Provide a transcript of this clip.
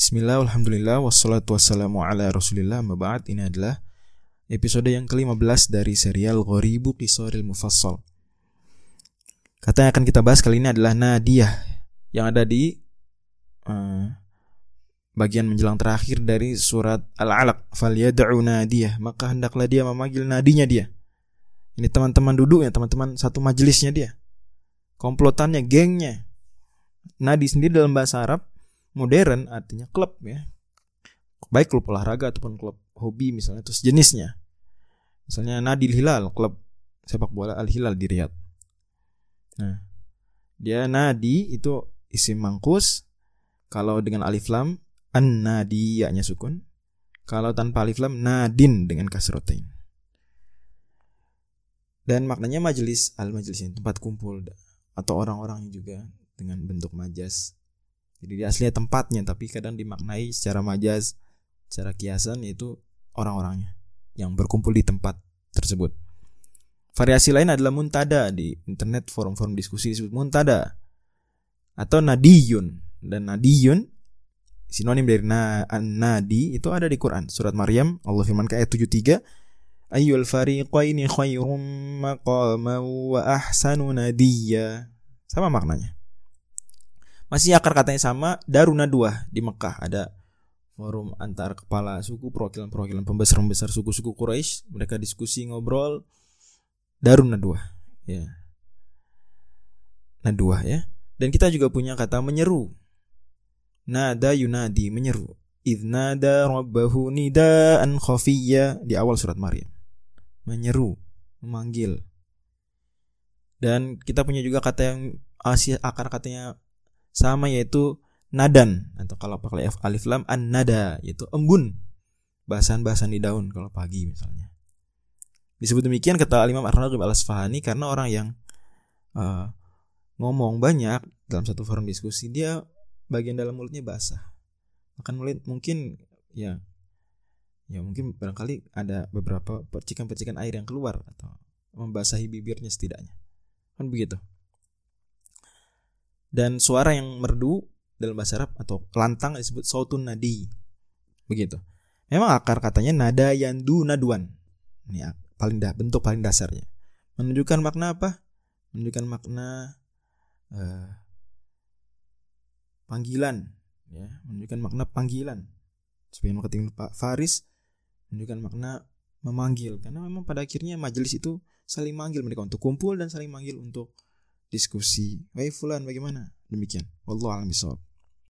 Bismillah, Alhamdulillah, wassalatu wassalamu ala rasulillah Maba'at, ini adalah episode yang ke-15 dari serial Ghoribu Qisoril Mufassal. Kata yang akan kita bahas kali ini adalah Nadia Yang ada di uh, bagian menjelang terakhir dari surat Al-Alaq. Falyada'u Nadia Maka hendaklah dia memanggil nadinya dia. Ini teman-teman duduk ya, teman-teman satu majelisnya dia. Komplotannya, gengnya. Nadi sendiri dalam bahasa Arab modern artinya klub ya. Baik klub olahraga ataupun klub hobi misalnya terus jenisnya misalnya Nadil Hilal klub sepak bola Al Hilal di Riyadh. Nah dia Nadi itu isim mangkus kalau dengan alif lam an nadiyanya sukun. Kalau tanpa alif lam nadin dengan kasrotain. Dan maknanya majelis al majelis tempat kumpul atau orang-orang juga dengan bentuk majas jadi di aslinya tempatnya tapi kadang dimaknai secara majas, secara kiasan yaitu orang-orangnya yang berkumpul di tempat tersebut. Variasi lain adalah muntada. Di internet forum-forum diskusi disebut muntada atau nadiyun. Dan nadiyun sinonim dari na nadi itu ada di Quran. Surat Maryam Allah firman ke ayat 73 ayyul fariqaini khairum maqama wa ahsanu nadiya sama maknanya masih akar katanya sama Daruna dua di Mekah. Ada forum antar kepala suku perwakilan-perwakilan pembesar-pembesar suku-suku Quraisy. Mereka diskusi ngobrol. Daruna dua ya. Dua ya. Dan kita juga punya kata menyeru. Nada yunadi menyeru. Idnada rabbahu nidaan khafiyya. Di awal surat Maryam. Menyeru memanggil. Dan kita punya juga kata yang akar katanya sama yaitu nadan. Atau kalau pakai alif lam an nada yaitu embun. Bahasan-bahasan di daun kalau pagi misalnya. Disebut demikian kata Imam Ar-Raghib Al-Asfahani karena orang yang uh, ngomong banyak dalam satu forum diskusi dia bagian dalam mulutnya basah. Akan mulut mungkin ya ya mungkin barangkali ada beberapa percikan-percikan air yang keluar atau membasahi bibirnya setidaknya. Kan begitu dan suara yang merdu dalam bahasa Arab atau lantang disebut sautun nadi. Begitu. Memang akar katanya nada yang du naduan. Ini paling dah bentuk paling dasarnya. Menunjukkan makna apa? Menunjukkan makna uh, panggilan ya, menunjukkan makna panggilan. Sebagai ketika Pak Faris menunjukkan makna memanggil karena memang pada akhirnya majelis itu saling manggil mereka untuk kumpul dan saling manggil untuk diskusi. Wahai fulan bagaimana? Demikian. Wallahu a'lam bishawab.